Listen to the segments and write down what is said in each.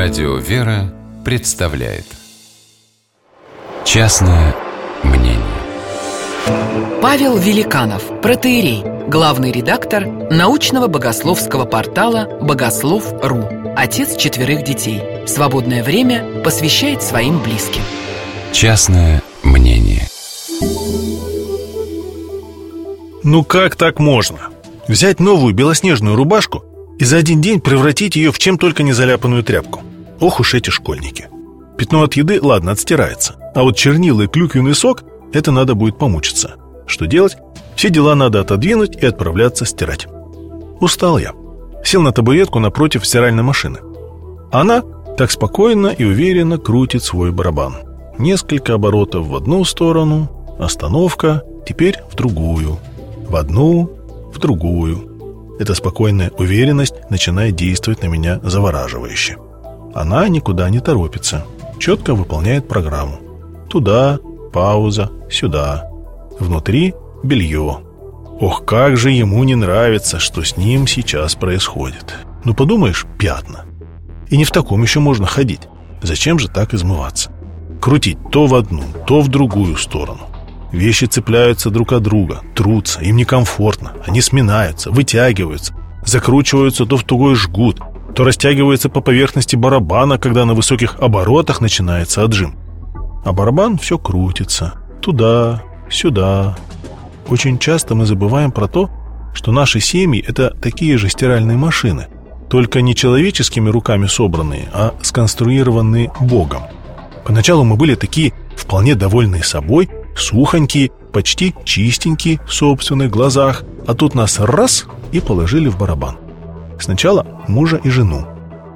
Радио «Вера» представляет Частное мнение Павел Великанов, протеерей, главный редактор научного богословского портала «Богослов.ру», отец четверых детей. Свободное время посвящает своим близким. Частное мнение Ну как так можно? Взять новую белоснежную рубашку и за один день превратить ее в чем только не заляпанную тряпку. Ох уж эти школьники. Пятно от еды, ладно, отстирается. А вот чернила и клюквенный сок – это надо будет помучиться. Что делать? Все дела надо отодвинуть и отправляться стирать. Устал я. Сел на табуретку напротив стиральной машины. Она так спокойно и уверенно крутит свой барабан. Несколько оборотов в одну сторону, остановка, теперь в другую. В одну, в другую. Эта спокойная уверенность начинает действовать на меня завораживающе. Она никуда не торопится, четко выполняет программу. Туда, пауза, сюда. Внутри белье. Ох, как же ему не нравится, что с ним сейчас происходит. Ну, подумаешь, пятна. И не в таком еще можно ходить. Зачем же так измываться? Крутить то в одну, то в другую сторону. Вещи цепляются друг от друга, трутся, им некомфортно. Они сминаются, вытягиваются, закручиваются то в тугой жгут, то растягиваются по поверхности барабана, когда на высоких оборотах начинается отжим. А барабан все крутится. Туда, сюда. Очень часто мы забываем про то, что наши семьи – это такие же стиральные машины, только не человеческими руками собранные, а сконструированные Богом. Поначалу мы были такие вполне довольные собой – сухонькие, почти чистенькие в собственных глазах, а тут нас раз и положили в барабан. Сначала мужа и жену,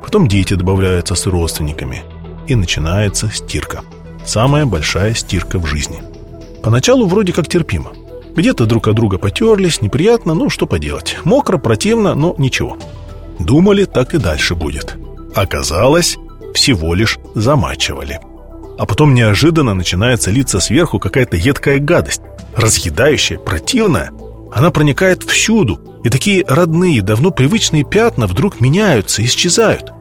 потом дети добавляются с родственниками, и начинается стирка. Самая большая стирка в жизни. Поначалу вроде как терпимо. Где-то друг от друга потерлись, неприятно, ну что поделать. Мокро, противно, но ничего. Думали, так и дальше будет. Оказалось, всего лишь замачивали а потом неожиданно начинается литься сверху какая-то едкая гадость, разъедающая, противная. Она проникает всюду, и такие родные, давно привычные пятна вдруг меняются, исчезают.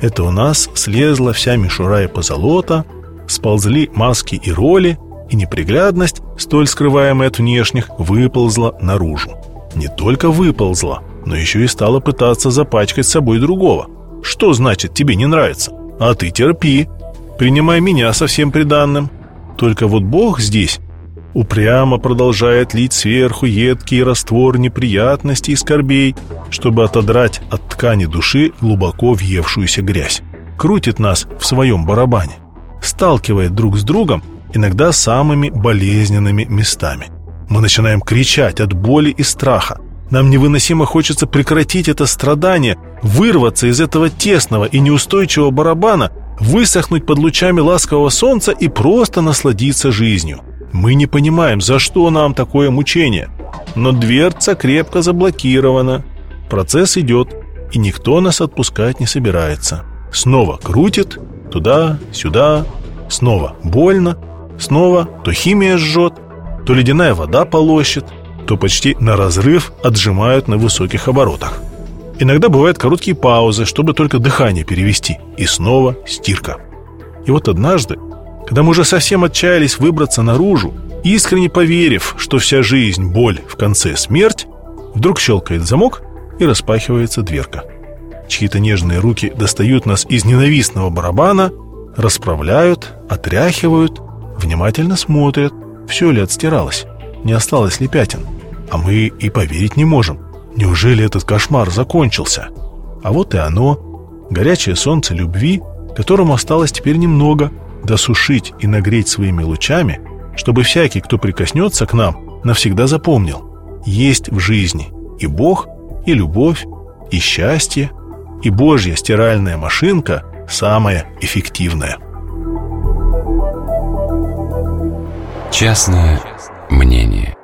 Это у нас слезла вся мишура и позолота, сползли маски и роли, и неприглядность, столь скрываемая от внешних, выползла наружу. Не только выползла, но еще и стала пытаться запачкать собой другого. Что значит тебе не нравится? А ты терпи, Принимай меня со всем приданным. Только вот Бог здесь упрямо продолжает лить сверху едкий раствор неприятностей и скорбей, чтобы отодрать от ткани души глубоко въевшуюся грязь. Крутит нас в своем барабане, сталкивает друг с другом, иногда самыми болезненными местами. Мы начинаем кричать от боли и страха. Нам невыносимо хочется прекратить это страдание, вырваться из этого тесного и неустойчивого барабана высохнуть под лучами ласкового солнца и просто насладиться жизнью. Мы не понимаем, за что нам такое мучение. Но дверца крепко заблокирована. Процесс идет, и никто нас отпускать не собирается. Снова крутит, туда, сюда, снова больно, снова то химия жжет, то ледяная вода полощет, то почти на разрыв отжимают на высоких оборотах. Иногда бывают короткие паузы, чтобы только дыхание перевести. И снова стирка. И вот однажды, когда мы уже совсем отчаялись выбраться наружу, искренне поверив, что вся жизнь – боль, в конце смерть, вдруг щелкает замок и распахивается дверка. Чьи-то нежные руки достают нас из ненавистного барабана, расправляют, отряхивают, внимательно смотрят, все ли отстиралось, не осталось ли пятен. А мы и поверить не можем. Неужели этот кошмар закончился? А вот и оно, горячее солнце любви, которому осталось теперь немного, досушить и нагреть своими лучами, чтобы всякий, кто прикоснется к нам, навсегда запомнил. Есть в жизни и Бог, и любовь, и счастье, и Божья стиральная машинка самая эффективная. Частное мнение